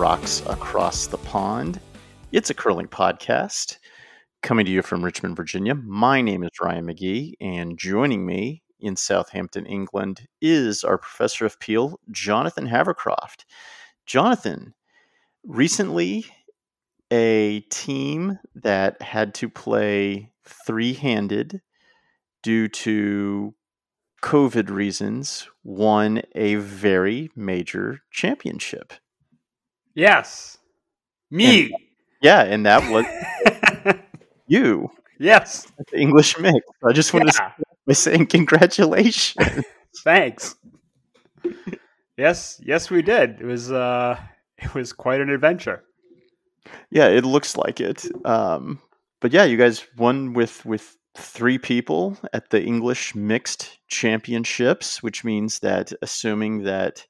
Rocks Across the Pond. It's a curling podcast coming to you from Richmond, Virginia. My name is Ryan McGee, and joining me in Southampton, England, is our professor of Peel, Jonathan Havercroft. Jonathan, recently a team that had to play three handed due to COVID reasons, won a very major championship. Yes. Me. And, yeah, and that was you. Yes. The English mix. I just want yeah. to start by saying congratulations. Thanks. yes, yes, we did. It was uh it was quite an adventure. Yeah, it looks like it. Um but yeah, you guys won with with three people at the English Mixed Championships, which means that assuming that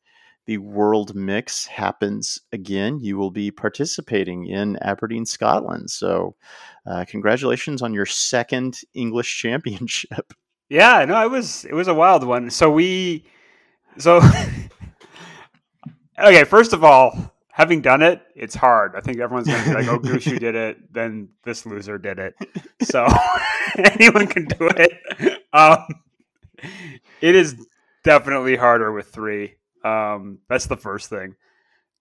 the World Mix happens again, you will be participating in Aberdeen, Scotland. So, uh, congratulations on your second English championship. Yeah, no, it was it was a wild one. So we, so okay. First of all, having done it, it's hard. I think everyone's going to be like, "Oh, Gushue did it," then this loser did it. So anyone can do it. Um, it is definitely harder with three. Um, that's the first thing.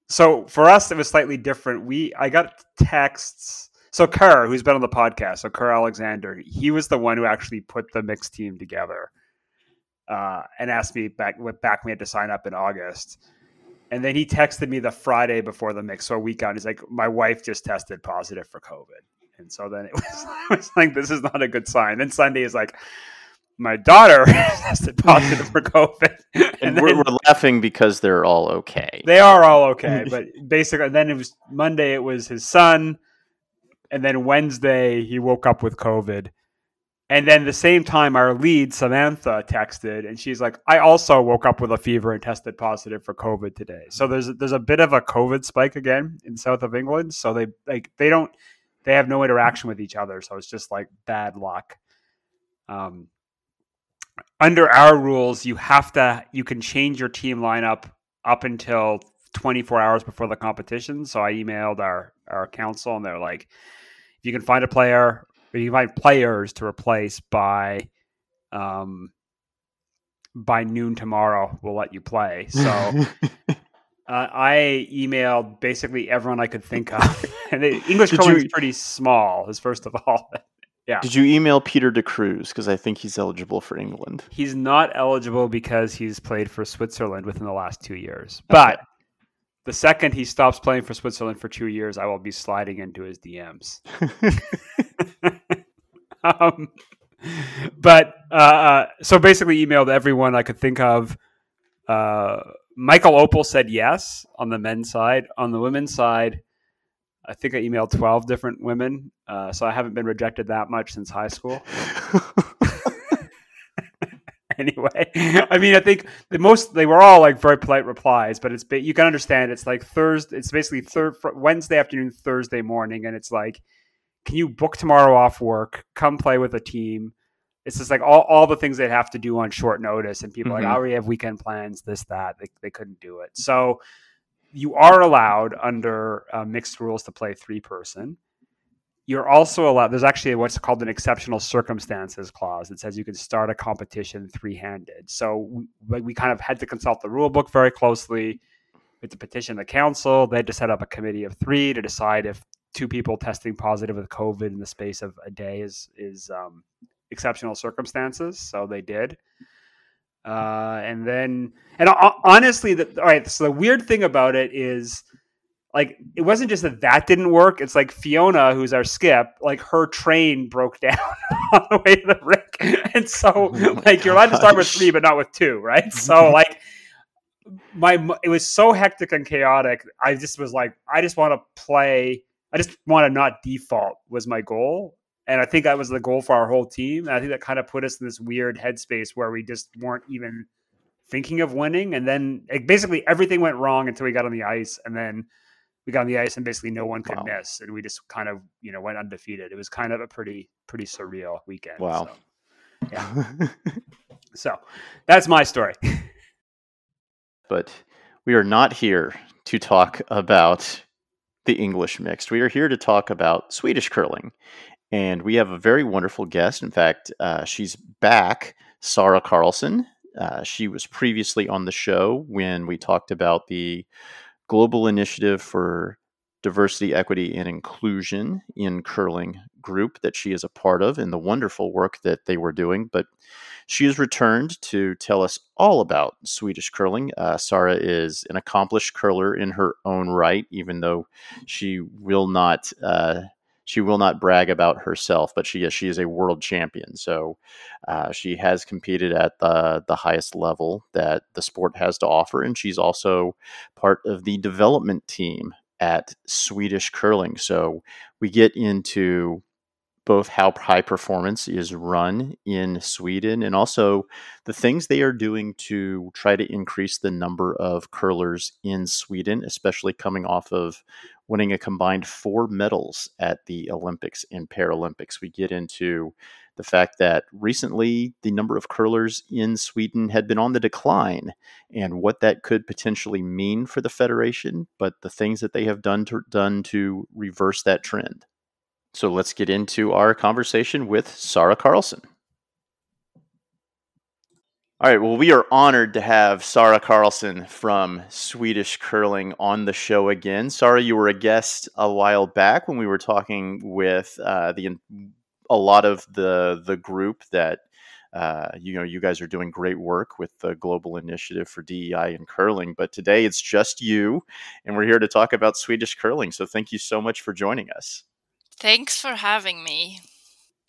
So for us, it was slightly different. We I got texts. So Kerr, who's been on the podcast, so Kerr Alexander, he was the one who actually put the mixed team together, uh, and asked me back what back we had to sign up in August. And then he texted me the Friday before the mix, so a week out. He's like, "My wife just tested positive for COVID," and so then it was, it was like, "This is not a good sign." Then Sunday is like, "My daughter tested positive for COVID," and, and then, we're, we're, laughing because they're all okay. They are all okay, but basically, then it was Monday. It was his son, and then Wednesday he woke up with COVID, and then the same time, our lead, Samantha, texted and she's like, I also woke up with a fever and tested positive for COVID today. So there's there's a bit of a COVID spike again in south of England. So they like they don't they have no interaction with each other. So it's just like bad luck. Um, under our rules, you have to you can change your team lineup up until 24 hours before the competition. So I emailed our our council and they're like, if you can find a player but you find players to replace by um, by noon tomorrow. We'll let you play. So uh, I emailed basically everyone I could think of, and the English curling is pretty small. Is first of all. Yeah. Did you email Peter de Cruz because I think he's eligible for England? He's not eligible because he's played for Switzerland within the last two years. But okay. the second he stops playing for Switzerland for two years, I will be sliding into his DMs. um, but uh, uh, so basically, emailed everyone I could think of. Uh, Michael Opel said yes on the men's side. On the women's side, I think I emailed twelve different women, uh, so I haven't been rejected that much since high school. anyway, I mean, I think the most they were all like very polite replies, but it's you can understand it's like Thursday. It's basically third Wednesday afternoon, Thursday morning, and it's like can you book tomorrow off work, come play with a team? It's just like all, all the things they'd have to do on short notice. And people mm-hmm. like, I already have weekend plans, this, that. They, they couldn't do it. So you are allowed under uh, mixed rules to play three person. You're also allowed, there's actually what's called an exceptional circumstances clause that says you can start a competition three handed. So we, we kind of had to consult the rule book very closely. Had to petition the council. They had to set up a committee of three to decide if two people testing positive with COVID in the space of a day is is um, exceptional circumstances. So they did. Uh, and then, and honestly, the, all right. So the weird thing about it is, like, it wasn't just that that didn't work. It's like Fiona, who's our skip, like her train broke down on the way to the rink, and so oh like you're allowed to start with three, but not with two, right? So like my it was so hectic and chaotic. I just was like, I just want to play. I just want to not default was my goal, and I think that was the goal for our whole team. And I think that kind of put us in this weird headspace where we just weren't even thinking of winning. And then like, basically everything went wrong until we got on the ice, and then we got on the ice and basically no one could wow. miss, and we just kind of you know went undefeated. It was kind of a pretty pretty surreal weekend. Wow. So, yeah. so that's my story. but we are not here to talk about the English mixed. We are here to talk about Swedish curling. And we have a very wonderful guest. In fact, uh, she's back, Sara Carlson. Uh, she was previously on the show when we talked about the global initiative for diversity, equity, and inclusion in curling group that she is a part of and the wonderful work that they were doing. But she has returned to tell us all about Swedish curling. Uh, Sara is an accomplished curler in her own right, even though she will not. Uh, she will not brag about herself, but she is she is a world champion. So uh, she has competed at the the highest level that the sport has to offer, and she's also part of the development team at Swedish curling. So we get into both how high performance is run in Sweden and also the things they are doing to try to increase the number of curlers in Sweden, especially coming off of winning a combined four medals at the Olympics and Paralympics. We get into the fact that recently the number of curlers in Sweden had been on the decline and what that could potentially mean for the federation, but the things that they have done to, done to reverse that trend. So let's get into our conversation with Sara Carlson. All right. Well, we are honored to have Sara Carlson from Swedish Curling on the show again. Sara, you were a guest a while back when we were talking with uh, the a lot of the the group that uh, you know you guys are doing great work with the global initiative for DEI and curling. But today it's just you, and we're here to talk about Swedish curling. So thank you so much for joining us. Thanks for having me.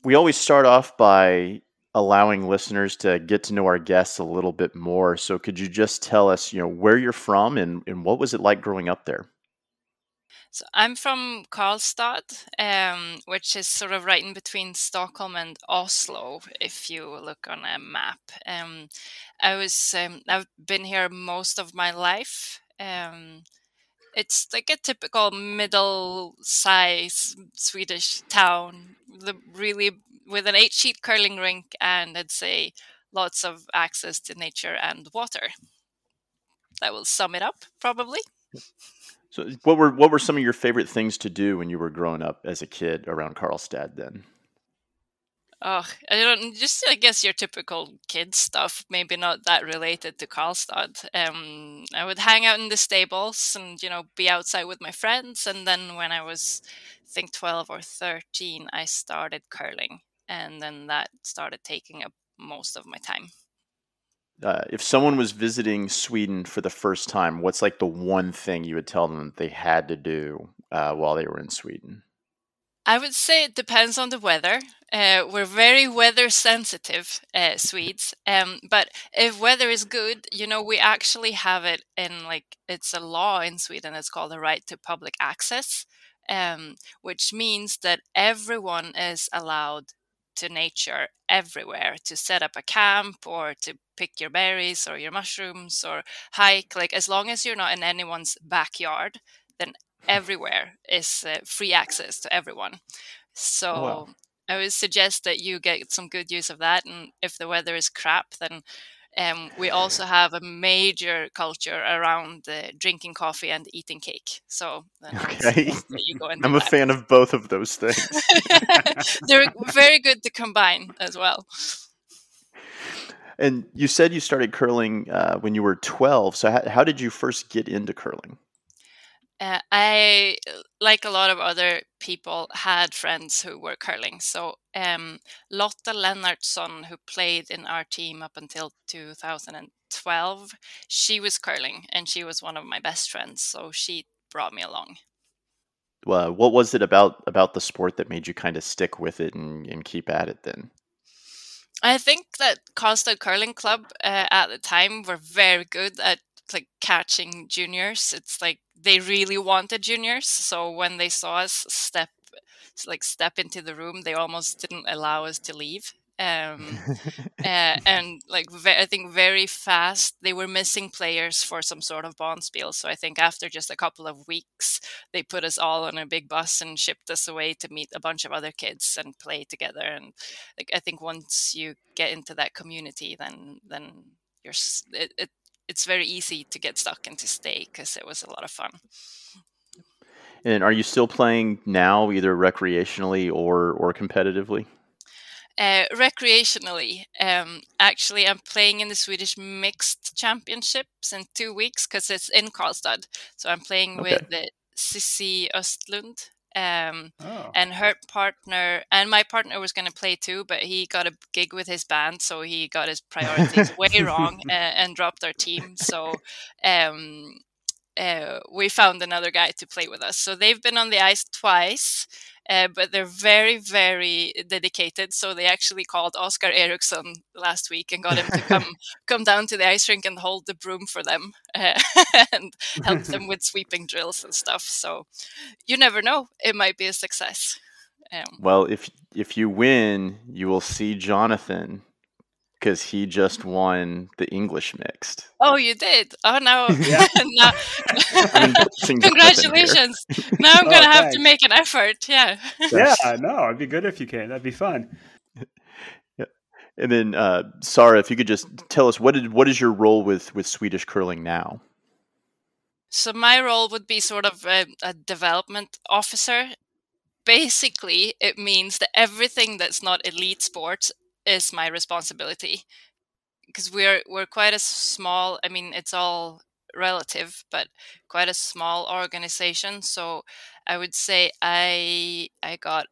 We always start off by allowing listeners to get to know our guests a little bit more. So could you just tell us, you know, where you're from and, and what was it like growing up there? So I'm from Karlstad, um, which is sort of right in between Stockholm and Oslo, if you look on a map. Um, I was um, I've been here most of my life. It's like a typical middle size Swedish town, the really with an eight sheet curling rink and I'd say lots of access to nature and water. That will sum it up, probably. So, what were what were some of your favorite things to do when you were growing up as a kid around Karlstad? Then, Oh, I don't just I guess your typical kid stuff, maybe not that related to Karlstad. Um, I would hang out in the stables and you know be outside with my friends, and then when I was, I think twelve or thirteen, I started curling, and then that started taking up most of my time. Uh, if someone was visiting Sweden for the first time, what's like the one thing you would tell them they had to do uh, while they were in Sweden? I would say it depends on the weather. Uh, we're very weather sensitive uh, Swedes, um, but if weather is good, you know, we actually have it in like it's a law in Sweden. It's called the right to public access, um, which means that everyone is allowed to nature everywhere to set up a camp or to pick your berries or your mushrooms or hike. Like as long as you're not in anyone's backyard, then everywhere is uh, free access to everyone. So oh, wow. I would suggest that you get some good use of that. And if the weather is crap, then um, we also have a major culture around uh, drinking coffee and eating cake. So okay. I'm a that. fan of both of those things. They're very good to combine as well. And you said you started curling uh, when you were 12. So how, how did you first get into curling? Uh, I, like a lot of other people, had friends who were curling. So um, Lotta Lennartsson, who played in our team up until 2012, she was curling and she was one of my best friends. So she brought me along. Well, what was it about about the sport that made you kind of stick with it and, and keep at it then? I think that Karlstad Curling Club uh, at the time were very good at like catching juniors. It's like they really wanted juniors, so when they saw us step like step into the room, they almost didn't allow us to leave. Um, uh, and like ve- I think very fast they were missing players for some sort of bonspiel. So I think after just a couple of weeks, they put us all on a big bus and shipped us away to meet a bunch of other kids and play together. And like I think once you get into that community, then then you're it, it it's very easy to get stuck and to stay because it was a lot of fun. And are you still playing now, either recreationally or or competitively? Uh, recreationally, um, actually, I'm playing in the Swedish Mixed Championships in two weeks because it's in Karlstad. So I'm playing okay. with the Sissi Östlund. Um, oh. And her partner, and my partner was going to play too, but he got a gig with his band, so he got his priorities way wrong uh, and dropped our team. So um, uh, we found another guy to play with us. So they've been on the ice twice, uh, but they're very, very dedicated. So they actually called Oskar Eriksson last week and got him to come come down to the ice rink and hold the broom for them uh, and help them with sweeping drills and stuff. So you never know; it might be a success. Um, well, if if you win, you will see Jonathan because he just won the English mixed. Oh, you did? Oh no! Yeah. no. Congratulations! now I'm gonna oh, have to make an effort. Yeah. yeah, no, it'd be good if you can. That'd be fun. yeah. And then, uh, Sara, if you could just tell us what did what is your role with with Swedish curling now? So my role would be sort of a, a development officer basically it means that everything that's not elite sports is my responsibility because we're we're quite a small i mean it's all relative but quite a small organization so i would say i i got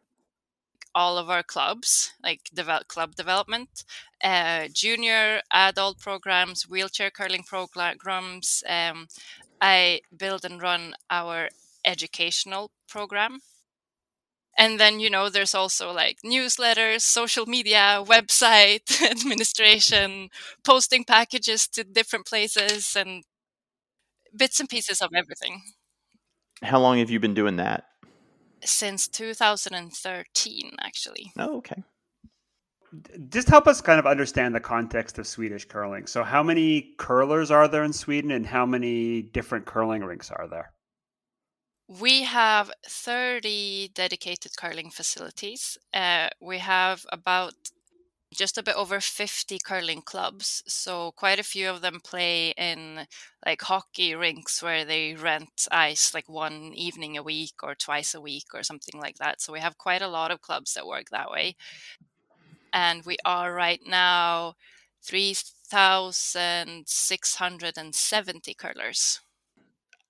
all of our clubs like develop, club development uh, junior adult programs wheelchair curling programs um, i build and run our educational program and then you know there's also like newsletters social media website administration posting packages to different places and bits and pieces of everything how long have you been doing that since 2013 actually oh okay just help us kind of understand the context of Swedish curling. So, how many curlers are there in Sweden, and how many different curling rinks are there? We have 30 dedicated curling facilities. Uh, we have about just a bit over 50 curling clubs. So quite a few of them play in like hockey rinks where they rent ice like one evening a week or twice a week or something like that. So we have quite a lot of clubs that work that way. And we are right now 3,670 curlers.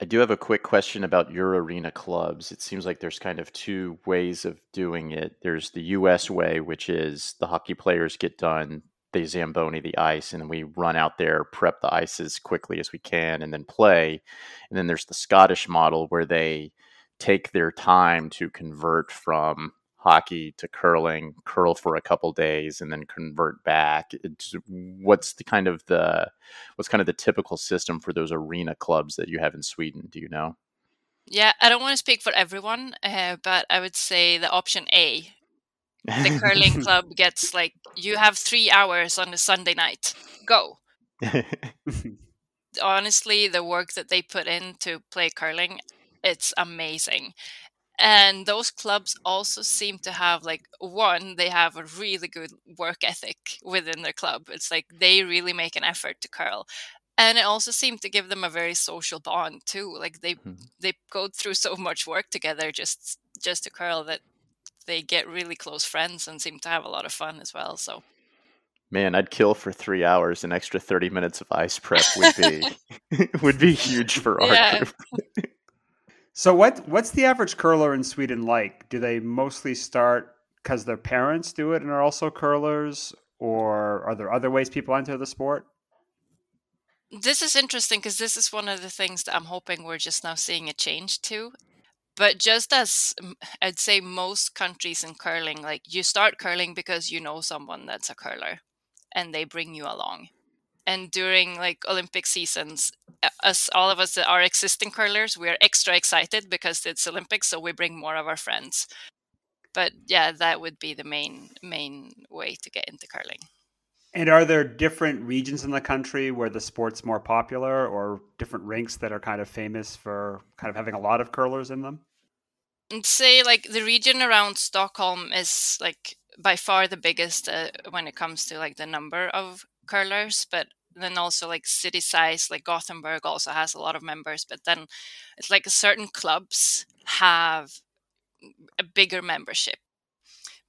I do have a quick question about your arena clubs. It seems like there's kind of two ways of doing it. There's the US way, which is the hockey players get done, they Zamboni the ice, and we run out there, prep the ice as quickly as we can, and then play. And then there's the Scottish model where they take their time to convert from hockey to curling, curl for a couple days, and then convert back. It's, what's the kind of the what's kind of the typical system for those arena clubs that you have in Sweden? Do you know? Yeah, I don't want to speak for everyone, uh, but I would say the option A. The curling club gets like you have three hours on a Sunday night. Go. Honestly, the work that they put in to play curling, it's amazing and those clubs also seem to have like one they have a really good work ethic within their club. It's like they really make an effort to curl. And it also seemed to give them a very social bond too. Like they mm-hmm. they go through so much work together just just to curl that they get really close friends and seem to have a lot of fun as well so. Man i'd kill for three hours an extra 30 minutes of ice prep would be would be huge for our yeah. group So what what's the average curler in Sweden like? Do they mostly start because their parents do it and are also curlers, or are there other ways people enter the sport? This is interesting because this is one of the things that I'm hoping we're just now seeing a change to. But just as I'd say most countries in curling, like you start curling because you know someone that's a curler and they bring you along. And during like Olympic seasons, us all of us that are existing curlers, we are extra excited because it's Olympics, so we bring more of our friends. But yeah, that would be the main main way to get into curling. And are there different regions in the country where the sport's more popular, or different rinks that are kind of famous for kind of having a lot of curlers in them? And say like the region around Stockholm is like by far the biggest uh, when it comes to like the number of curlers, but then also like city size, like Gothenburg also has a lot of members, but then it's like certain clubs have a bigger membership.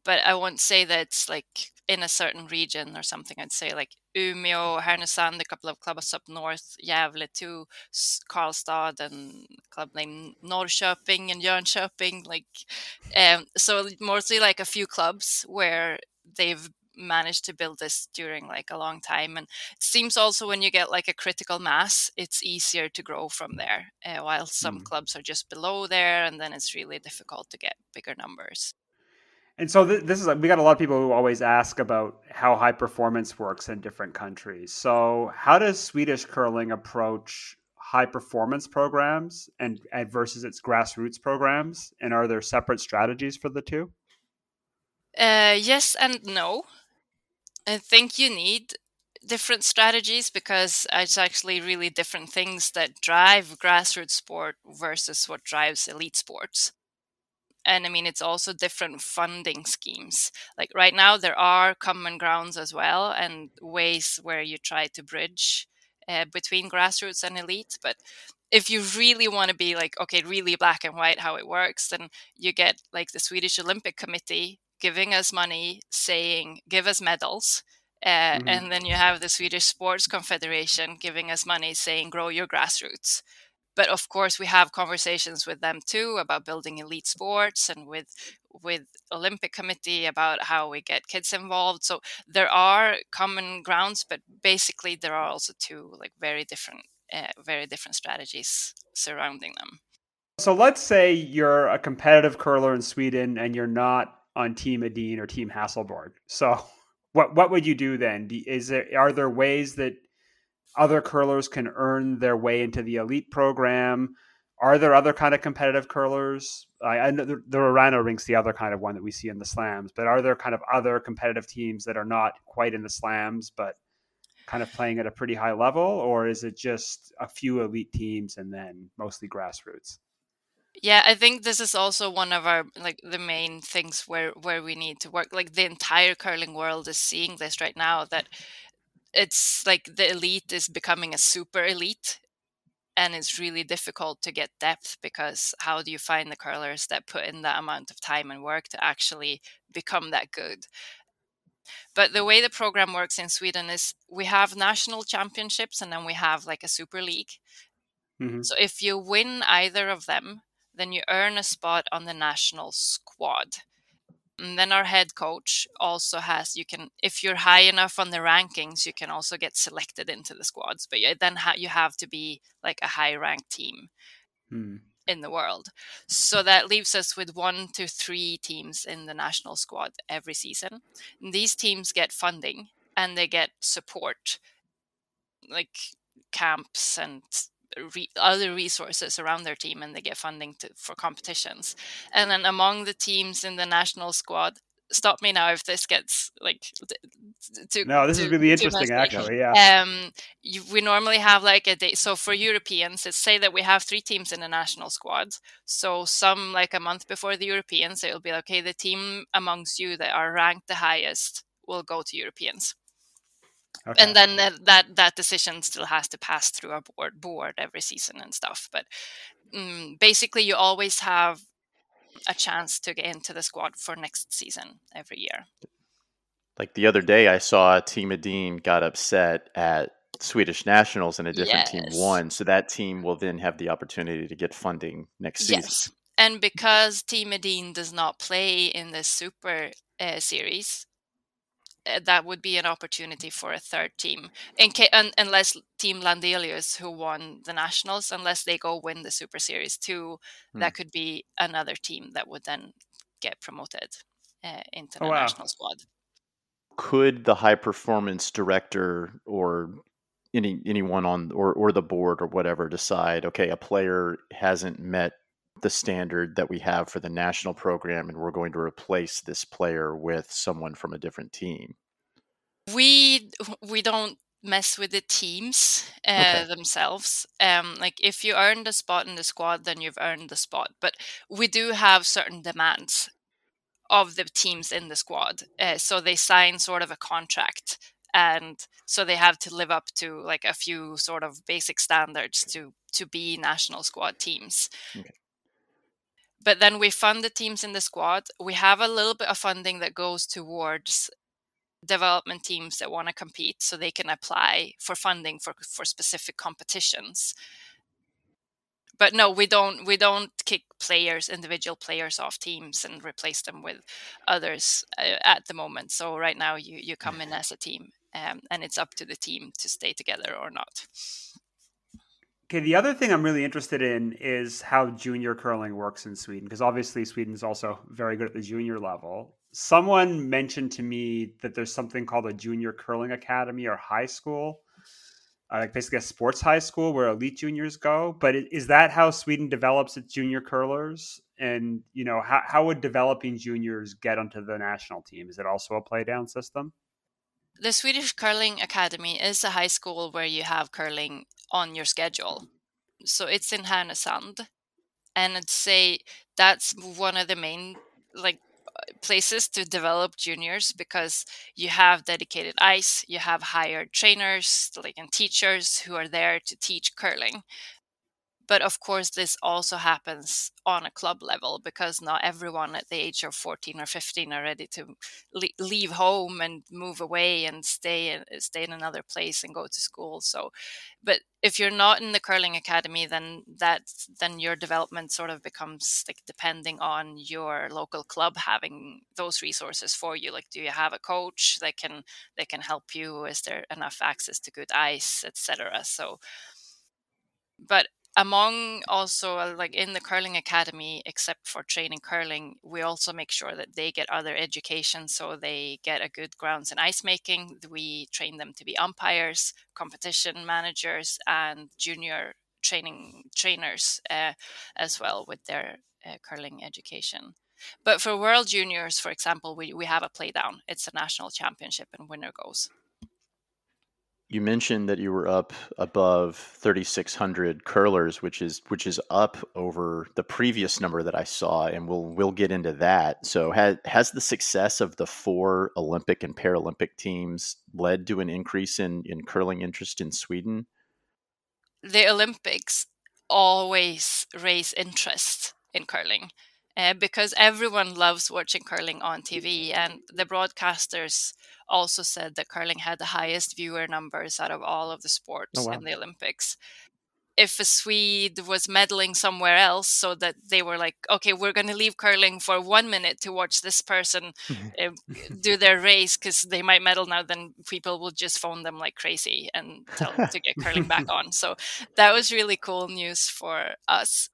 But I won't say that it's like in a certain region or something. I'd say like Umeå, Härnösand, a couple of clubs up north, Gävle too, Karlstad, and club named Norrköping and Jönköping. Like, um, so mostly like a few clubs where they've managed to build this during like a long time and it seems also when you get like a critical mass it's easier to grow from there uh, while some mm. clubs are just below there and then it's really difficult to get bigger numbers and so th- this is we got a lot of people who always ask about how high performance works in different countries. So how does Swedish curling approach high performance programs and, and versus its grassroots programs? And are there separate strategies for the two? Uh, yes and no. I think you need different strategies because it's actually really different things that drive grassroots sport versus what drives elite sports and I mean it's also different funding schemes. Like right now, there are common grounds as well, and ways where you try to bridge uh, between grassroots and elite. But if you really want to be like okay, really black and white how it works, then you get like the Swedish Olympic Committee giving us money, saying give us medals. Uh, mm-hmm. And then you have the Swedish Sports Confederation giving us money, saying grow your grassroots but of course we have conversations with them too about building elite sports and with with olympic committee about how we get kids involved so there are common grounds but basically there are also two like very different uh, very different strategies surrounding them so let's say you're a competitive curler in sweden and you're not on team Edin or team hasselborg so what what would you do then is there are there ways that other curlers can earn their way into the elite program. Are there other kind of competitive curlers? I, I know the, the Wranå rink's the other kind of one that we see in the slams, but are there kind of other competitive teams that are not quite in the slams, but kind of playing at a pretty high level, or is it just a few elite teams and then mostly grassroots? Yeah, I think this is also one of our like the main things where where we need to work. Like the entire curling world is seeing this right now that it's like the elite is becoming a super elite and it's really difficult to get depth because how do you find the curlers that put in that amount of time and work to actually become that good but the way the program works in sweden is we have national championships and then we have like a super league mm-hmm. so if you win either of them then you earn a spot on the national squad. And then our head coach also has you can if you're high enough on the rankings you can also get selected into the squads but then ha- you have to be like a high ranked team hmm. in the world. So that leaves us with one to three teams in the national squad every season. And these teams get funding and they get support like camps and re- other resources around their team and they get funding to, for competitions. And then among the teams in the national squad, stop me now if this gets like too. No, this is really interesting, actually. Yeah. Um, you, we normally have like a day. So for Europeans, let's say that we have three teams in the national squad. So some like a month before the Europeans, it will be okay. The team amongst you that are ranked the highest will go to Europeans. Okay. And then that, that, that decision still has to pass through our board board every season and stuff. But um, basically, you always have a chance to get into the squad for next season every year. Like the other day, I saw Team Edin got upset at Swedish Nationals and a different yes. team won. So that team will then have the opportunity to get funding next season. Yes. And because Team Edin does not play in the Super uh, Series, that would be an opportunity for a third team in ca- un- unless team landelius who won the nationals unless they go win the super series too hmm. that could be another team that would then get promoted uh, into the oh, wow. national squad could the high performance director or any anyone on or or the board or whatever decide okay a player hasn't met the standard that we have for the national program and we're going to replace this player with someone from a different team we we don't mess with the teams uh, okay. themselves um like if you earned a spot in the squad then you've earned the spot but we do have certain demands of the teams in the squad uh, so they sign sort of a contract and so they have to live up to like a few sort of basic standards to to be national squad teams okay. But then we fund the teams in the squad. We have a little bit of funding that goes towards development teams that want to compete so they can apply for funding for for specific competitions. But no we don't we don't kick players individual players off teams and replace them with others uh, at the moment. So right now you you come in as a team um, and it's up to the team to stay together or not. Okay, the other thing I'm really interested in is how junior curling works in Sweden, because obviously Sweden is also very good at the junior level. Someone mentioned to me that there's something called a junior curling academy or high school, uh, like basically a sports high school where elite juniors go. But is that how Sweden develops its junior curlers? And you know, how how would developing juniors get onto the national team? Is it also a play down system? The Swedish Curling Academy is a high school where you have curling on your schedule. So it's in Härnösand. And I'd say that's one of the main like places to develop juniors because you have dedicated ice, you have hired trainers like and teachers who are there to teach curling. But of course, this also happens on a club level because not everyone at the age of 14 or 15 are ready to leave home and move away and stay in, stay in another place and go to school. So, but if you're not in the curling academy, then that then your development sort of becomes like depending on your local club having those resources for you. Like, do you have a coach that can that can help you? Is there enough access to good ice, etc. So, but among also uh, like in the curling academy except for training curling we also make sure that they get other education so they get a good grounds in ice making. We train them to be umpires competition managers and junior training trainers uh, as well with their uh, curling education. But for world juniors for example we, we have a play down. It's a national championship and winner goes you mentioned that you were up above 3600 curlers which is which is up over the previous number that I saw and we'll we'll get into that. So has has the success of the four Olympic and Paralympic teams led to an increase in in curling interest in Sweden? The Olympics always raise interest in curling. Uh, because everyone loves watching curling on TV, and the broadcasters also said that curling had the highest viewer numbers out of all of the sports oh, wow. in the Olympics. If a Swede was medaling somewhere else, so that they were like, okay, we're going to leave curling for one minute to watch this person uh, do their race because they might medal now, then people will just phone them like crazy and tell them to get curling back on. So that was really cool news for us.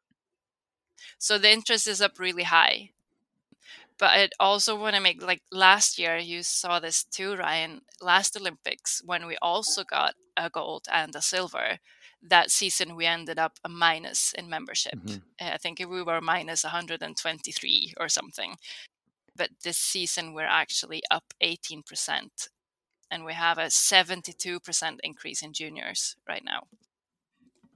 So the interest is up really high but I also want to make like last year you saw this too, Ryan. Last Olympics when we also got a gold and a silver. That season we ended up a minus in membership. Mm-hmm. I think we were minus 123 or something. But this season we're actually up 18%, and we have a 72% increase in juniors right now.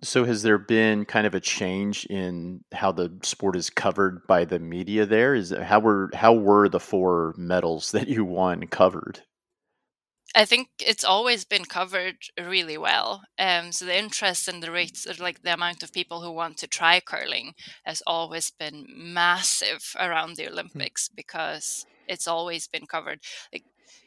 So has there been kind of a change in how the sport is covered by the media there? Is how were how were the four medals that you won covered? I think it's always been covered really well. Um, so the interest and the rates, like the amount of people who want to try curling, has always been massive around the hmm. Olympics because it's always been covered. Like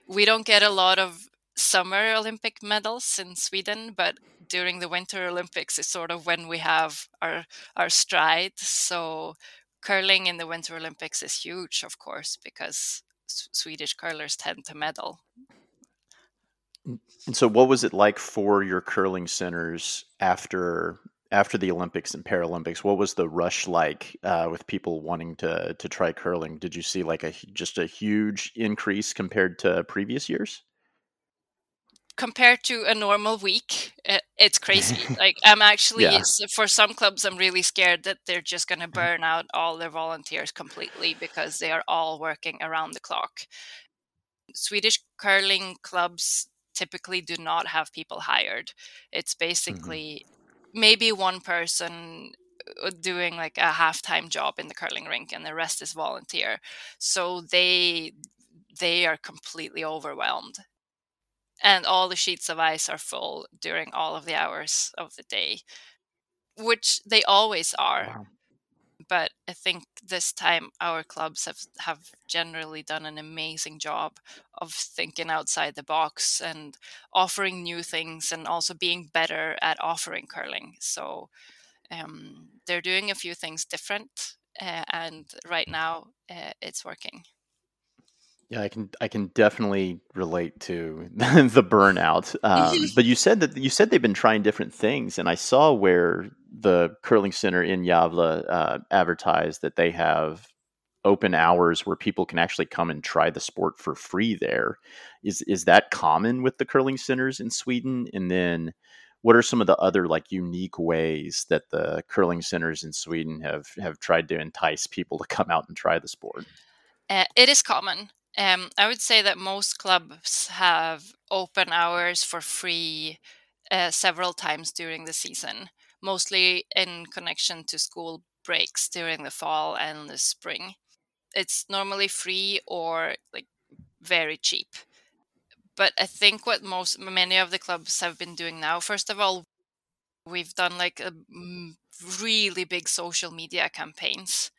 we don't get a lot of summer Olympic medals in Sweden, but during the Winter Olympics is sort of when we have our our stride. So curling in the Winter Olympics is huge, of course, because S- Swedish curlers tend to medal. And so, what was it like for your curling centers after after the Olympics and Paralympics? What was the rush like uh, with people wanting to to try curling? Did you see like a just a huge increase compared to previous years? Compared to a normal week, eh, it's crazy. like I'm actually Yeah. for some clubs, I'm really scared that they're just going to burn out all their volunteers completely because they are all working around the clock. Swedish curling clubs typically do not have people hired. It's basically maybe one person uh, doing like a half-time job in the curling rink and the rest is volunteer. So they they are completely overwhelmed. And all the sheets of ice are full during all of the hours of the day, which they always are Wow. but I think this time our clubs have have generally done an amazing job of thinking outside the box and offering new things and also being better at offering curling. So um, they're doing a few things different, uh, and right now uh, it's working. Yeah, I can I can definitely relate to the burnout. Um, but you said that you said they've been trying different things, and I saw where the curling center in Gävle uh, advertised that they have open hours where people can actually come and try the sport for free. There is is that common with the curling centers in Sweden? And then, what are some of the other like unique ways that the curling centers in Sweden have have tried to entice people to come out and try the sport? Uh, it is common. Um, I would say that most clubs have open hours for free uh, several times during the season, mostly in connection to school breaks during the fall and the spring. It's normally free or like very cheap. But I think what most many of the clubs have been doing now, first of all, we've done like a really big social media campaigns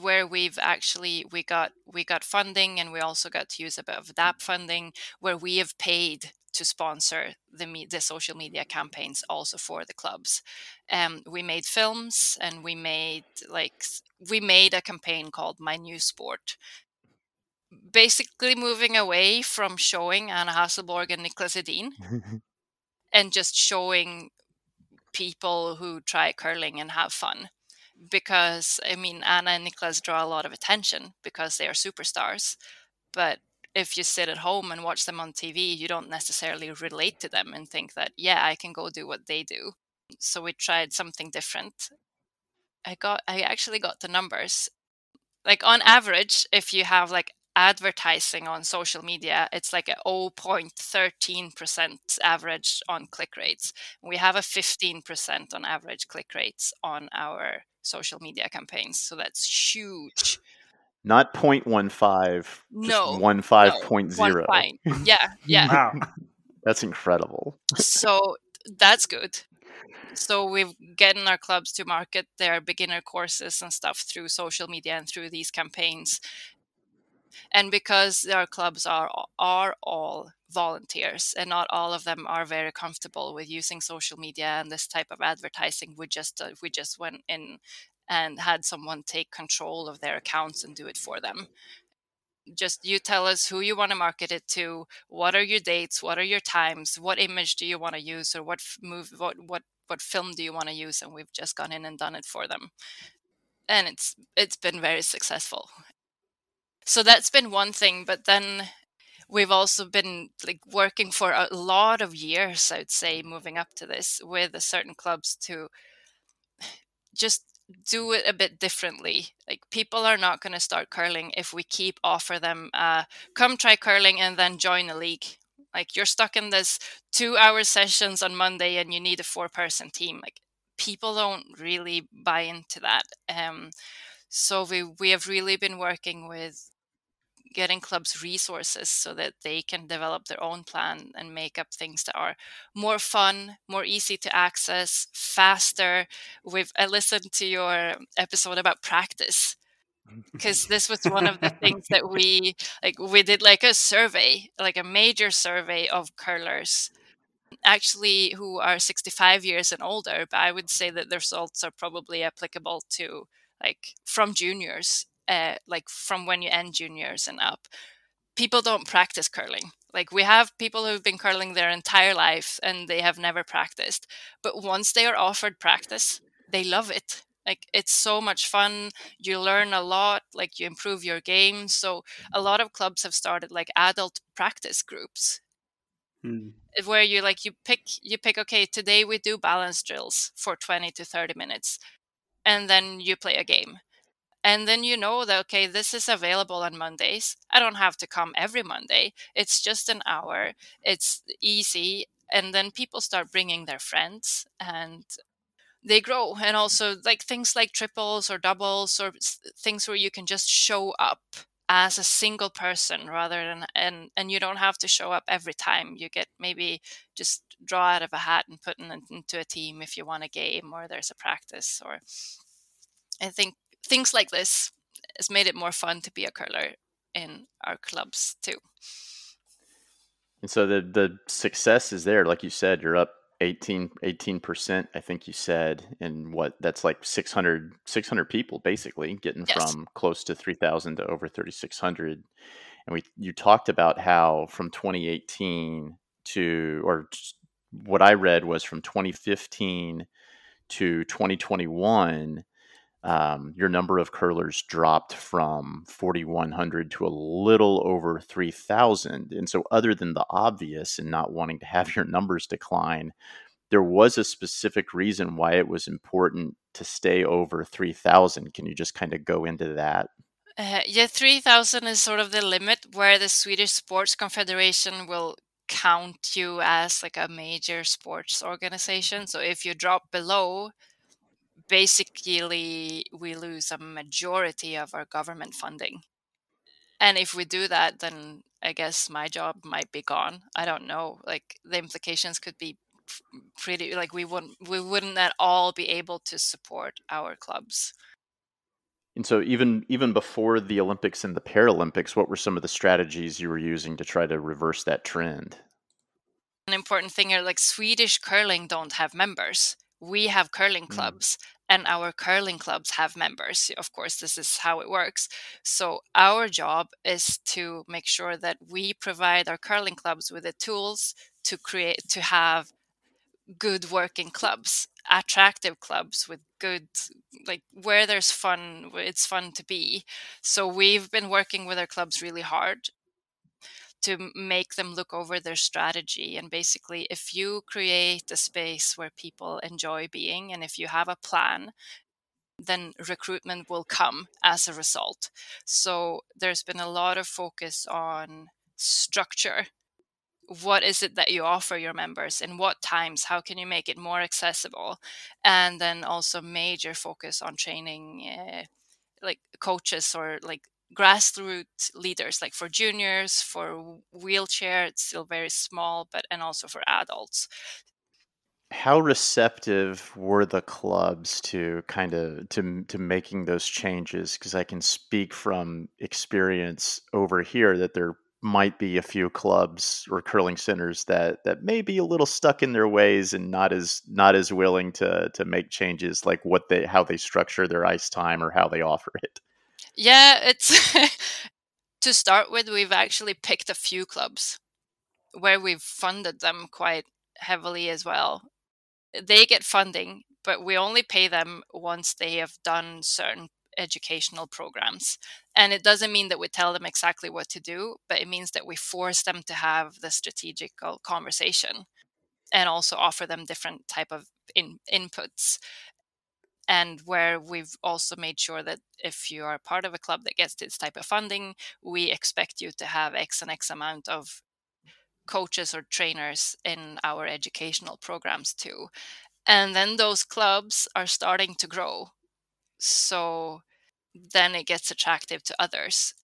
where we've actually we got we got funding and we also got to use a bit of DAP funding where we have paid to sponsor the the social media campaigns also for the clubs. Um, we made films and we made like we made a campaign called My New Sport. Basically, moving away from showing Anna Hasselborg and Niklas Edin and just showing people who try curling and have fun because I mean Anna and Niklas draw a lot of attention because they are superstars. But if you sit at home and watch them on TV, you don't necessarily relate to them and think that yeah, I can go do what they do. So we tried something different. I got I actually got the numbers. Like on average, if you have like advertising on social media, it's like a 0.13% average on click rates. We have a 15% on average click rates on our social media campaigns. So that's huge. Not 0.15, just No, 15.0. One fine. Yeah, yeah. Wow. That's incredible. so that's good. So we've getting our clubs to market their beginner courses and stuff through social media and through these campaigns. And because our clubs are are all volunteers and not all of them are very comfortable with using social media and this type of advertising, we just uh, we just went in and had someone take control of their accounts and do it for them. Just you tell us who you want to market it to what are your dates what are your times what image do you want to use or what move what what what film do you want to use and we've just gone in and done it for them. And it's it's been very successful so that's been one thing but then we've also been like working for a lot of years i would say moving up to this with certain clubs to just do it a bit differently. Like people are not going to start curling if we keep offer them uh, come try curling and then join a league. Like you're stuck in this two hour sessions on Monday and you need a four person team. Like people don't really buy into that. Um, so we we have really been working with getting clubs resources so that they can develop their own plan and make up things that are more fun, more easy to access, faster. We've I listened to your episode about practice because this was one of the things that we like we did like a survey, like a major survey of curlers actually who are 65 years and older, but I would say that the results are probably applicable to like from juniors uh, like from when you end juniors and up, people don't practice curling. Like we have people who've been curling their entire life and they have never practiced. But once they are offered practice, they love it. Like it's so much fun. You learn a lot, like you improve your game. So a lot of clubs have started like adult practice groups. Mm. where you like you pick you pick okay today we do balance drills for 20 to 30 minutes and then you play a game and then you know that okay this is available on mondays. I don't have to come every monday. It's just an hour. It's easy. And then people start bringing their friends and they grow. And also like things like triples or doubles or things where you can just show up as a single person rather than and and you don't have to show up every time. You get maybe just draw out of a hat and put in, into a team if you want a game or there's a practice or i think things like this has made it more fun to be a curler in our clubs too. And so the the success is there. Like you said you're up 18 percent I think you said and what that's like 600 600 people basically getting Yes. from close to 3000 to over 3600 and we you talked about how from 2018 to or what I read was from 2015 to 2021 um, your number of curlers dropped from 4100 to a little over 3000 and so other than the obvious and not wanting to have your numbers decline there was a specific reason why it was important to stay over 3000 can you just kind of go into that? Uh, yeah, 3,000 is sort of the limit where the Swedish Sports Confederation will count you as like a major sports organization. So if you drop below, basically we lose a majority of our government funding. And if we do that, then I guess my job might be gone. I don't know. Like the implications could be pretty like we wouldn't we wouldn't at all be able to support our clubs. and so even even before the olympics and the paralympics what were some of the strategies you were using to try to reverse that trend an important thing here like swedish curling don't have members we have curling Mm. clubs and our curling clubs have members of course this is how it works so our job is to make sure that we provide our curling clubs with the tools to create to have good working clubs attractive clubs with good like where there's fun where it's fun to be so we've been working with our clubs really hard to make them look over their strategy and basically if you create a space where people enjoy being and if you have a plan then recruitment will come as a result. So there's been a lot of focus on structure. What is it that you offer your members? In what times? How can you make it more accessible? And then also major focus on training uh, like coaches or like grassroots leaders like for juniors for wheelchair it's still very small but and also for adults. How receptive were the clubs to kind of to to making those changes? Because i can speak from experience over here that there might be a few clubs or curling centers that that may be a little stuck in their ways and not as not as willing to to make changes like what they how they structure their ice time or how they offer it yeah it's to start with we've actually picked a few clubs where we've funded them quite heavily as well. They get funding but we only pay them once they have done certain educational programs. And it doesn't mean that we tell them exactly what to do but it means that we force them to have the strategic conversation and also offer them different type of in, inputs and where we've also made sure that if you are part of a club that gets this type of funding we expect you to have x and x amount of coaches or trainers in our educational programs too. And then those clubs are starting to grow. So then it gets attractive to others.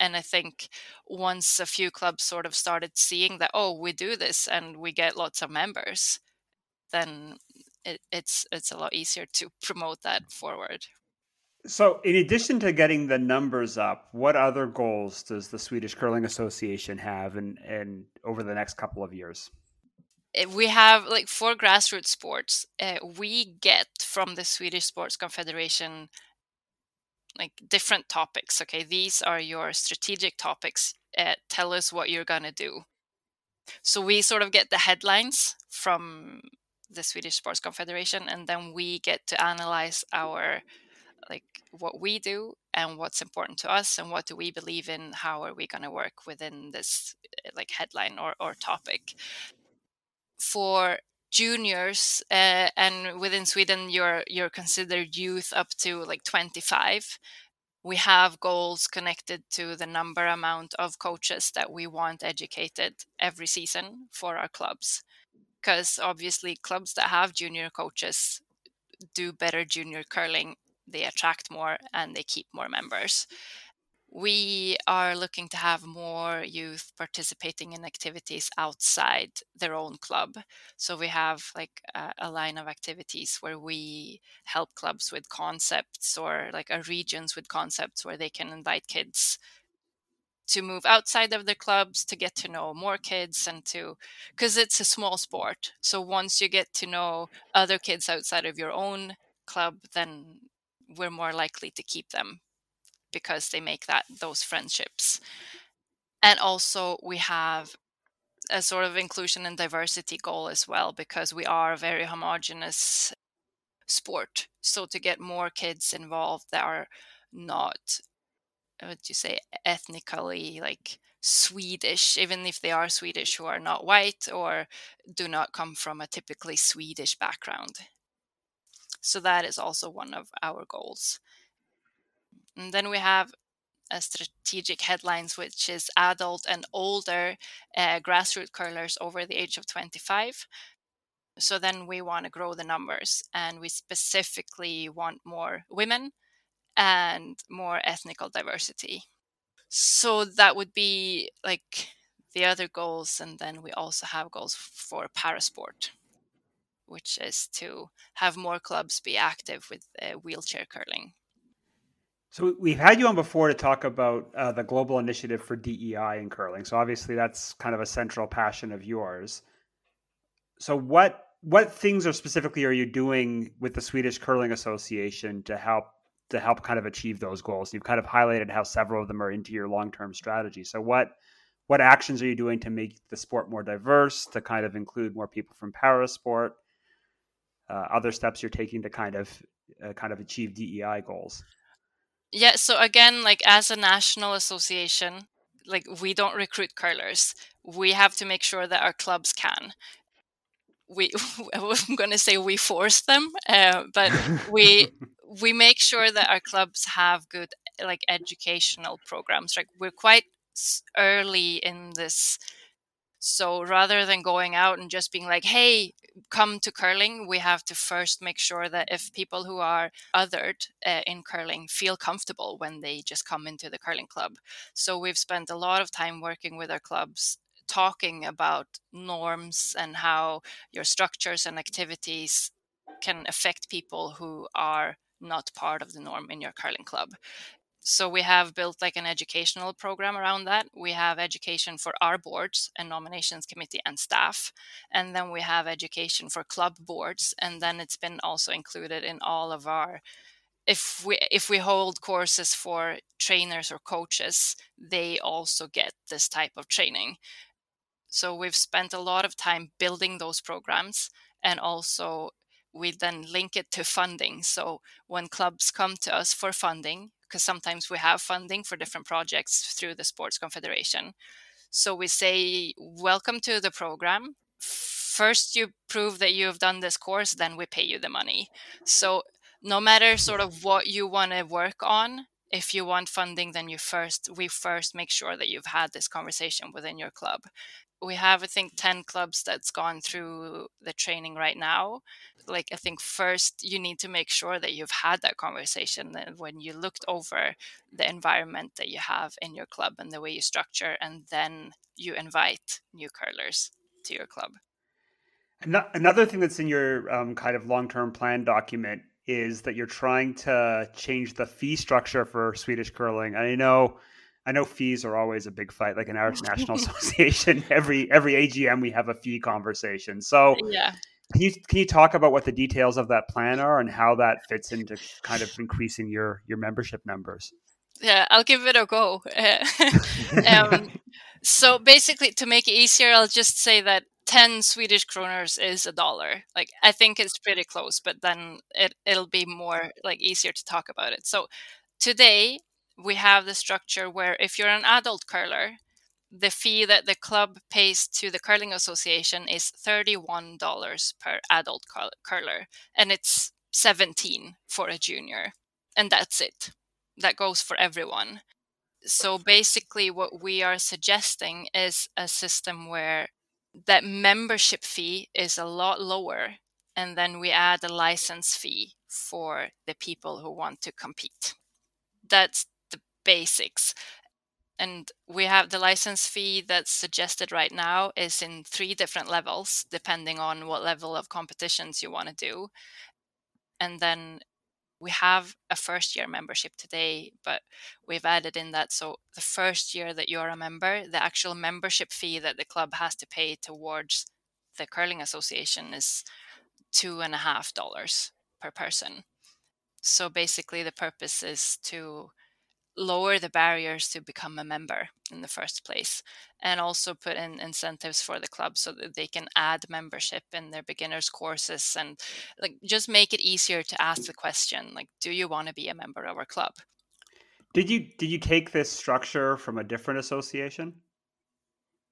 And i think once a few clubs sort of started seeing that oh we do this and we get lots of members then it, it's it's a lot easier to promote that forward. So, in addition to getting the numbers up, what other goals does the Swedish Curling Association have and and over the next couple of years? Eh, we have like for grassroots sports uh, we get from the swedish sports confederation like different topics okay? These are your strategic topics uh, tell us what you're going to do. So we sort of get the headlines from the swedish sports confederation and then we get to analyze our like what we do and what's important to us and what do we believe in how are we going to work within this uh, like headline or, or topic. For juniors uh, and within sweden you're you're considered youth up to like 25 we have goals connected to the number amount of coaches that we want educated every season for our clubs because obviously clubs that have junior coaches do better junior curling they attract more and they keep more members we are looking to have more youth participating in activities outside their own club. So we have like a, a, line of activities where we help clubs with concepts or like a regions with concepts where they can invite kids to move outside of the clubs to get to know more kids and to because it's a small sport. So once you get to know other kids outside of your own club, then we're more likely to keep them because they make that those friendships. And also we have a sort of inclusion and diversity goal as well because we are a very homogenous sport. So to get more kids involved that are not do you say ethnically like Swedish, even if they are Swedish who are not white or do not come from a typically Swedish background. So that is also one of our goals. And then we have a strategic headlines, which is adult and older uh, grassroots curlers over the age of 25. So then we want to grow the numbers and we specifically want more women and more ethnical diversity. So that would be like the other goals. And then we also have goals for parasport, which is to have more clubs be active with uh, wheelchair curling. So we've had you on before to talk about uh, the global initiative for DEI in curling. So obviously that's kind of a central passion of yours. So what what things are specifically are you doing with the Swedish Curling Association to help to help kind of achieve those goals? You've kind of highlighted how several of them are into your long term strategy. So what what actions are you doing to make the sport more diverse, to kind of include more people from para sport? Uh, other steps you're taking to kind of uh, kind of achieve DEI goals? Yeah, so again, like as a national association, like we don't recruit curlers. We have to make sure that our clubs can. We, I'm going to say we force them, uh, but we we make sure that our clubs have good like educational programs. Like we're quite early in this so rather than going out and just being like, hey, come to curling, we have to first make sure that if people who are othered uh, in curling feel comfortable when they just come into the curling club. So we've spent a lot of time working with our clubs talking about norms and how your structures and activities can affect people who are not part of the norm in your curling club. So we have built like an educational program around that. We have education for our boards and nominations committee and staff and then we have education for club boards and then it's been also included in all of our if we if we hold courses for trainers or coaches they also get this type of training. So we've spent a lot of time building those programs and also we then link it to funding. So when clubs come to us for funding, because sometimes we have funding for different projects through the Sports Confederation. So we say, Welcome to the program. First, you prove that you have done this course, then we pay you the money. So, no matter sort of what you want to work on, if you want funding, then you first, we first make sure that you've had this conversation within your club we have i think 10 clubs that's gone through the training right now. Like i think first you need to make sure that you've had that conversation when you looked over the environment that you have in your club and the way you structure and then you invite new curlers to your club. Another thing that's in your um, kind of long-term plan document is that you're trying to change the fee structure for swedish curling. I know I know fees are always a big fight. Like in our national association, every every AGM we have a fee conversation. So yeah. Can you can you talk about what the details of that plan are and how that fits into kind of increasing your your membership numbers? Yeah, I'll give it a go. um, so basically, to make it easier, I'll just say that 10 Swedish kroners is a dollar. Like I think it's pretty close, but then it it'll be more like easier to talk about it. So today we have the structure where if you're an adult curler, the fee that the club pays to the curling association is $31 per adult curler and it's 17 for a junior and that's it. That goes for everyone. So basically what we are suggesting is a system where that membership fee is a lot lower and then we add a license fee for the people who want to compete. That's basics. And we have the license fee that's suggested right now is in three different levels depending on what level of competitions you want to do. And then we have a first year membership today but we've added in that so the first year that you're a member the actual membership fee that the club has to pay towards the curling association is two and a half dollars per person. So basically the purpose is to lower the barriers to become a member in the first place and also put in incentives for the club so that they can add membership in their beginners courses and like just make it easier to ask the question like do you want to be a member of our club did you did you take this structure from a different association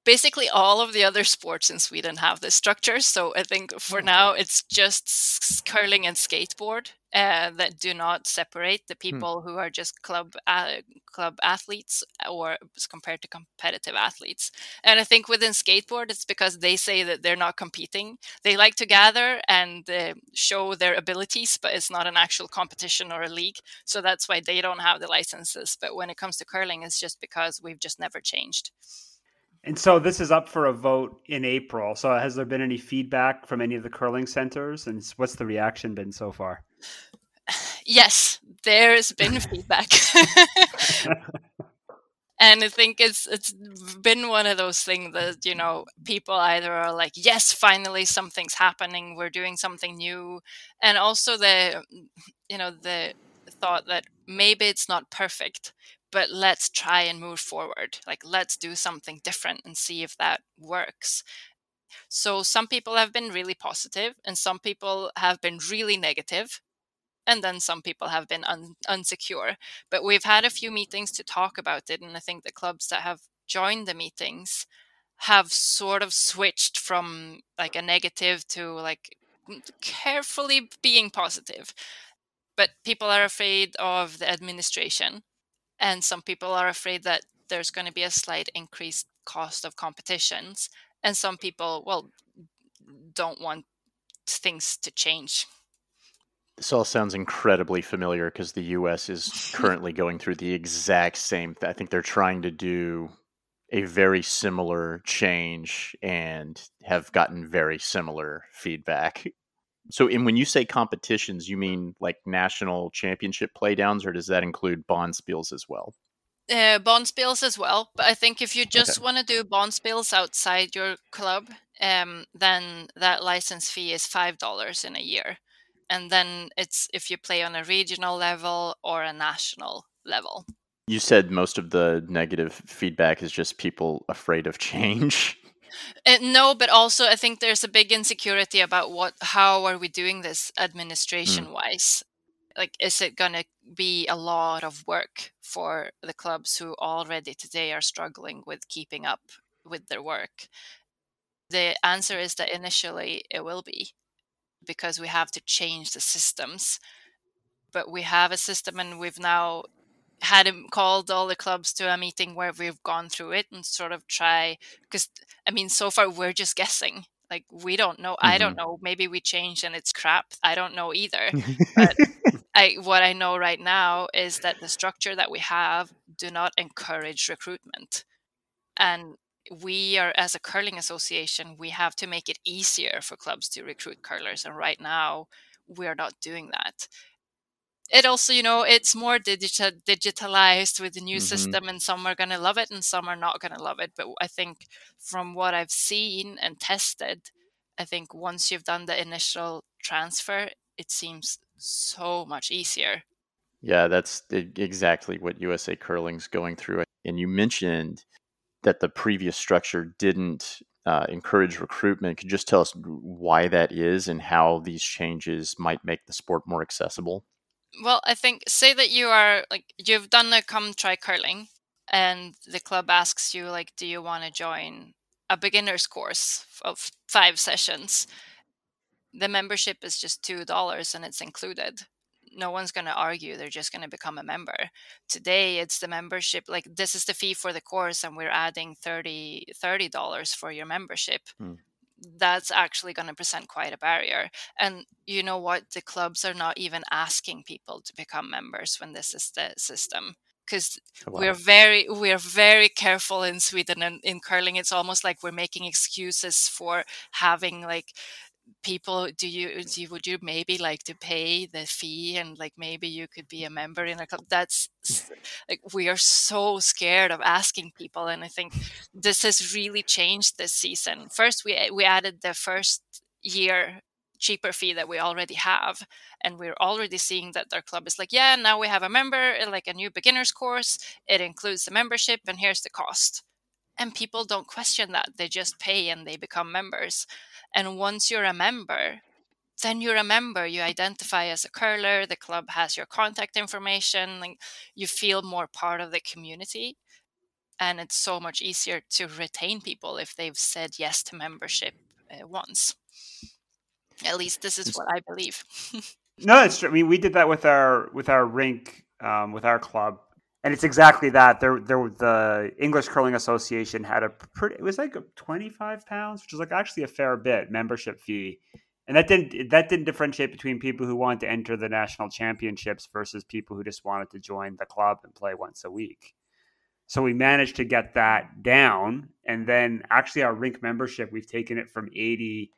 basically all of the other sports in Sweden have this structure. So I think for hmm. now it's just curling and skateboard uh, that do not separate the hmm. people hmm. who are just club uh, club athletes or compared to competitive athletes. And I think within skateboard, it's because they say that they're not competing. They like to gather and uh, show their abilities, but it's not an actual competition or a league. So that's why they don't have the licenses. But when it comes to curling, it's just because we've just never changed. And so this is up for a vote in April. So has there been any feedback from any of the curling centers, and what's the reaction been so far? Yes, there's been feedback. and I think it's it's been one of those things that you know people either are like, yes, finally something's happening, we're doing something new, and also the you know the thought that maybe it's not perfect, but let's try and move forward. Like, let's do something different and see if that works. So, some people have been really positive, and some people have been really negative, and then some people have been un- unsecure. But we've had a few meetings to talk about it, and I think the clubs that have joined the meetings have sort of switched from like a negative to like carefully being positive. But people are afraid of the administration and some people are afraid that there's going to be a slight increased cost of competitions and some people well don't want things to change this all sounds incredibly familiar because the us is currently going through the exact same th- i think they're trying to do a very similar change and have gotten very similar feedback so, and when you say competitions, you mean like national championship playdowns, or does that include bond bonspiels as well? Uh, bonspiels as well, but I think if you just okay. want to do bond bonspiels outside your club, um, then that license fee is five dollars in a year, and then it's if you play on a regional level or a national level. You said most of the negative feedback is just people afraid of change. Uh, no, but also I think there's a big insecurity about what how are we doing this administration wise. Mm. Like, is it going to be a lot of work for the clubs who already today are struggling with keeping up with their work? The answer is that initially it will be because we have to change the systems. But we have a system and we've now had him called all the clubs to a meeting where we've gone through it and sort of try because I mean so far we're just guessing. Like we don't know. Mm-hmm. I don't mm-hmm. know. Maybe we changed and it's crap. I don't know either. but I what I know right now is that the structure that we have do not encourage recruitment. And we are as a curling association, we have to make it easier for clubs to recruit curlers. And right now we're not doing that it also you know it's more digital digitalized with the new mm-hmm. system and some are going to love it and some are not going to love it but i think from what i've seen and tested i think once you've done the initial transfer it seems so much easier yeah that's exactly what usa curling's going through and you mentioned that the previous structure didn't uh, encourage recruitment. Could you just tell us why that is and how these changes might make the sport more accessible? Well, I think say that you are like you've done a come try curling, and the club asks you like, do you want to join a beginner's course of five sessions? The membership is just two dollars and it's included no one's going to argue they're just going to become a member. Today it's the membership like this is the fee for the course and we're adding 30 dollars for your membership. Hmm. that's actually going to present quite a barrier. And you know what? The clubs are not even asking people to become members when this is the system. Because oh, wow. we're very we're very careful in Sweden and in curling it's almost like we're making excuses for having like people do you do you, would you maybe like to pay the fee and like maybe you could be a member in a club? That's like we are so scared of asking people and i think this has really changed this season. First we we added the first year cheaper fee that we already have and we're already seeing that their club is like yeah now we have a member uh, like a new beginners course it includes the membership and here's the cost. And people don't question that they just pay and they become members and once you're a member, then you're a member. You identify as a curler. The club has your contact information. Like you feel more part of the community, and it's so much easier to retain people if they've said yes to membership uh, once. At least this is what I believe. no, it's true. I mean, we did that with our with our rink um, with our club and it's exactly that. There, there, the English Curling Association had a pretty. It was like twenty five pounds, which is like actually a fair bit membership fee, and that didn't that didn't differentiate between people who wanted to enter the national championships versus people who just wanted to join the club and play once a week. So we managed to get that down, and then actually our rink membership, we've taken it from eighty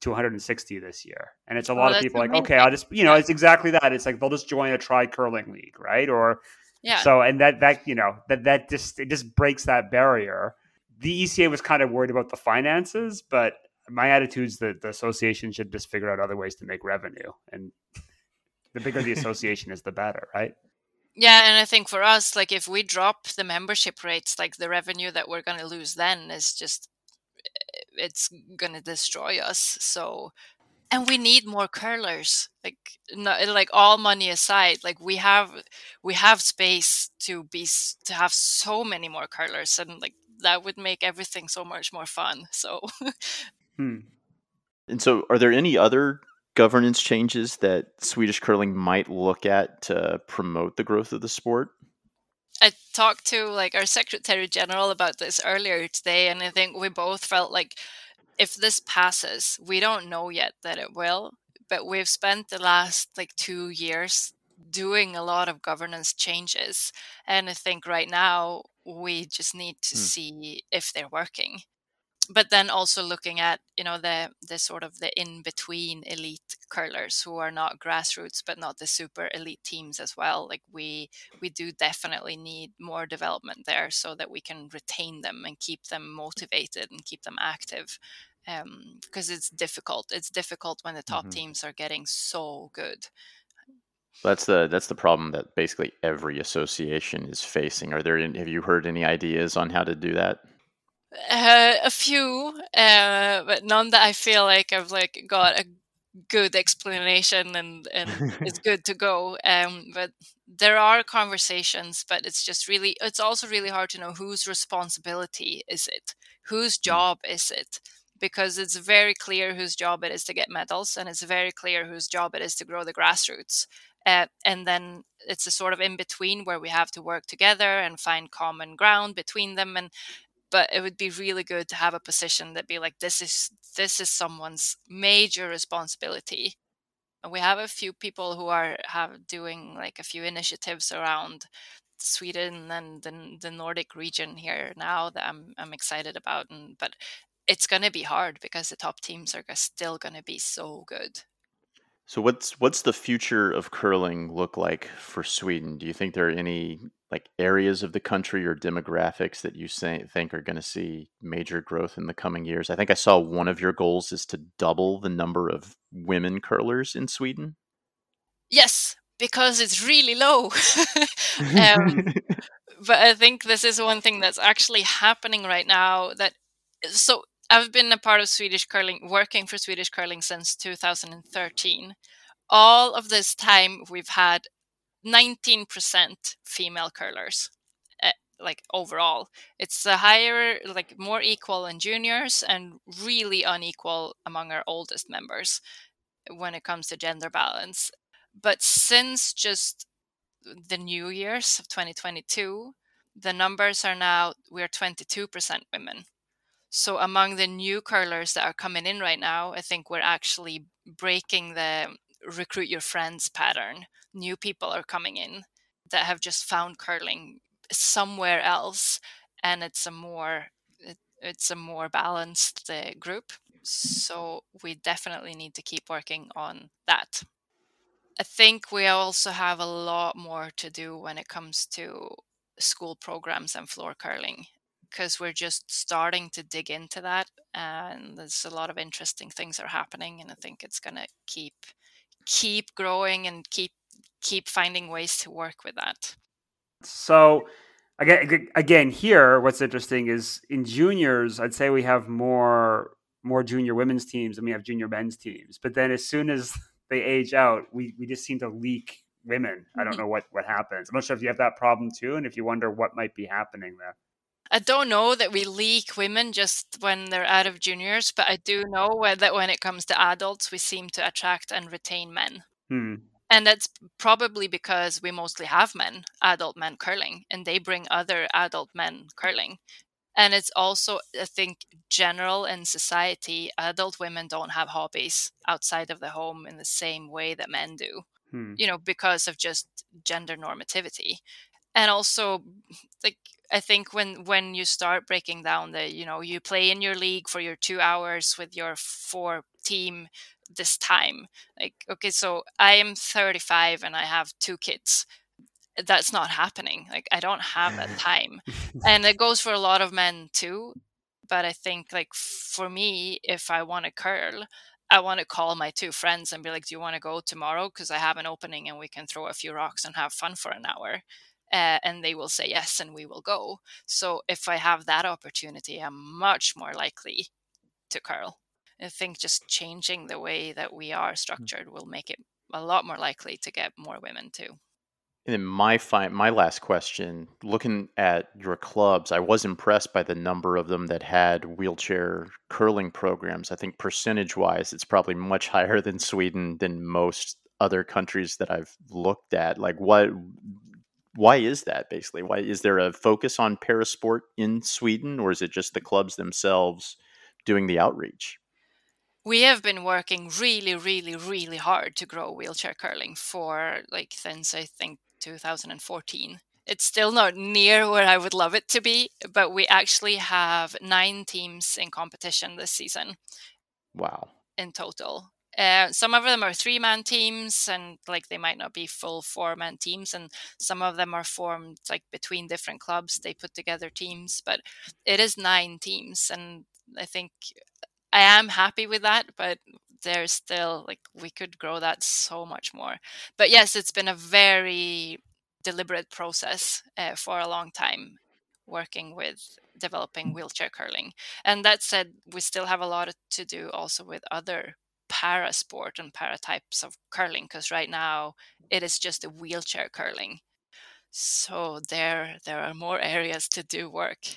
to 160 this year. And it's a oh, lot oh, of people like, okay, I'll just, you know, it's exactly that. It's like they'll just join a try curling league, right? Or yeah. So and that that you know that that just it just breaks that barrier. The ECA was kind of worried about the finances, but my attitude is that the association should just figure out other ways to make revenue, and the bigger the association is, the better, right? Yeah, and I think for us, like if we drop the membership rates, like the revenue that we're going to lose then is just it's going to destroy us. So and we need more curlers like not, like all money aside like we have we have space to be to have so many more curlers and like that would make everything so much more fun so hmm. and so are there any other governance changes that swedish curling might look at to promote the growth of the sport I talked to like our secretary general about this earlier today, and I think we both felt like if this passes, we don't know yet that it will, but we've spent the last like two years doing a lot of governance changes. And I think right now we just need to mm. see if they're working but then also looking at you know the the sort of the in between elite curlers who are not grassroots but not the super elite teams as well like we we do definitely need more development there so that we can retain them and keep them motivated and keep them active because um, it's difficult it's difficult when the top mm-hmm. teams are getting so good that's the that's the problem that basically every association is facing. Are there? Have you heard any ideas on how to do that? Uh, a few, uh, but none that I feel like I've like got a good explanation and and it's good to go. Um, but there are conversations, but it's just really it's also really hard to know whose responsibility is it, whose hmm. job is it, because it's very clear whose job it is to get medals, and it's very clear whose job it is to grow the grassroots. Uh, and then it's a sort of in between where we have to work together and find common ground between them and but it would be really good to have a position that be like this is this is someone's major responsibility and we have a few people who are have doing like a few initiatives around Sweden and the, the Nordic region here now that I'm I'm excited about and but it's going to be hard because the top teams are still going to be so good. So what's what's the future of curling look like for Sweden? Do you think there are any like areas of the country or demographics that you say, think are going to see major growth in the coming years? I think I saw one of your goals is to double the number of women curlers in Sweden. Yes, because it's really low. um, but I think this is one thing that's actually happening right now that so I've been a part of Swedish curling, working for Swedish curling since 2013. All of this time, we've had 19% female curlers uh, like overall. It's a higher like more equal in juniors and really unequal among our oldest members when it comes to gender balance. But since just the new years of 2022 the numbers are now we're 22% women so among the new curlers that are coming in right now i think we're actually breaking the recruit your friends pattern. New people are coming in that have just found curling somewhere else and it's a more it's a more balanced uh, group. So we definitely need to keep working on that. I think we also have a lot more to do when it comes to school programs and floor curling because we're just starting to dig into that and there's a lot of interesting things are happening and i think it's going to keep keep growing and keep keep finding ways to work with that. So again, again here, what's interesting is in juniors, I'd say we have more more junior women's teams than we have junior men's teams. But then as soon as they age out, we we just seem to leak women. I don't mm-hmm. know what what happens. I'm not sure if you have that problem too, and if you wonder what might be happening there. I don't know that we leak women just when they're out of juniors, but I do know that when it comes to adults, we seem to attract and retain men. Hmm. And that's probably because we mostly have men, adult men curling, and they bring other adult men curling. And it's also, I think, general in society, adult women don't have hobbies outside of the home in the same way that men do, hmm. you know, because of just gender normativity. And also, like, I think when when you start breaking down the, you know, you play in your league for your two hours with your four team this time. Like, okay, so I am 35 and I have two kids. That's not happening. Like, I don't have that time. and it goes for a lot of men too. But I think, like, for me, if I want to curl, I want to call my two friends and be like, Do you want to go tomorrow? Because I have an opening and we can throw a few rocks and have fun for an hour. Uh, and they will say yes and we will go. So if I have that opportunity, I'm much more likely to curl. I think just changing the way that we are mm. structured will make it a lot more likely to get more women too. And then my fi- my last question, looking at your clubs, I was impressed by the number of them that had wheelchair curling programs. I think percentage wise, it's probably much higher than Sweden than most other countries that I've looked at. Like what why is that basically? Why is there a focus on parasport in Sweden or is it just the clubs themselves doing the outreach? we have been working really, really, really hard to grow wheelchair curling for like since I think 2014. It's still not near where I would love it to be, but we actually have nine teams in competition this season. Wow. In total. Uh, some of them are three man teams and like they might not be full four man teams and some of them are formed like between different clubs they put together teams but it is nine teams and i think I am happy with that, but there's still like we could grow that so much more. But yes, it's been a very deliberate process uh, for a long time working with developing wheelchair curling. And that said, we still have a lot to do also with other para sport and para types of curling because right now it is just a wheelchair curling. So there there are more areas to do work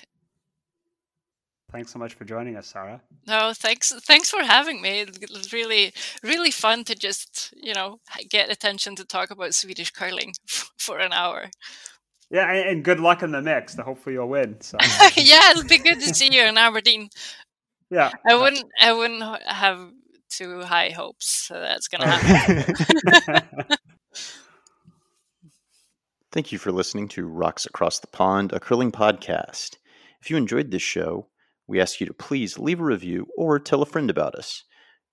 Thanks so much for joining us, Sara. No, thanks. Thanks for having me. It was really, really fun to just, you know, get attention to talk about Swedish curling for an hour. Yeah, and good luck in the mix. Hopefully, you'll win. So. yeah, it'll be good to see you in Aberdeen. Yeah, I wouldn't. I wouldn't have too high hopes. So that's gonna happen. Thank you for listening to Rocks Across the Pond, a curling podcast. If you enjoyed this show, we ask you to please leave a review or tell a friend about us.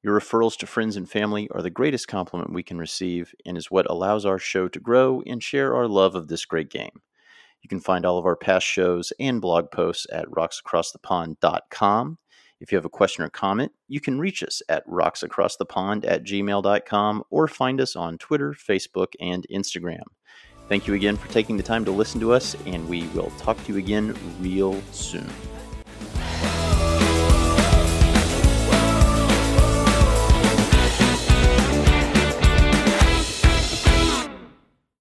Your referrals to friends and family are the greatest compliment we can receive and is what allows our show to grow and share our love of this great game. You can find all of our past shows and blog posts at rocksacrossthepond.com. If you have a question or comment, you can reach us at rocksacrossthepond at gmail.com or find us on Twitter, Facebook, and Instagram. Thank you again for taking the time to listen to us, and we will talk to you again real soon.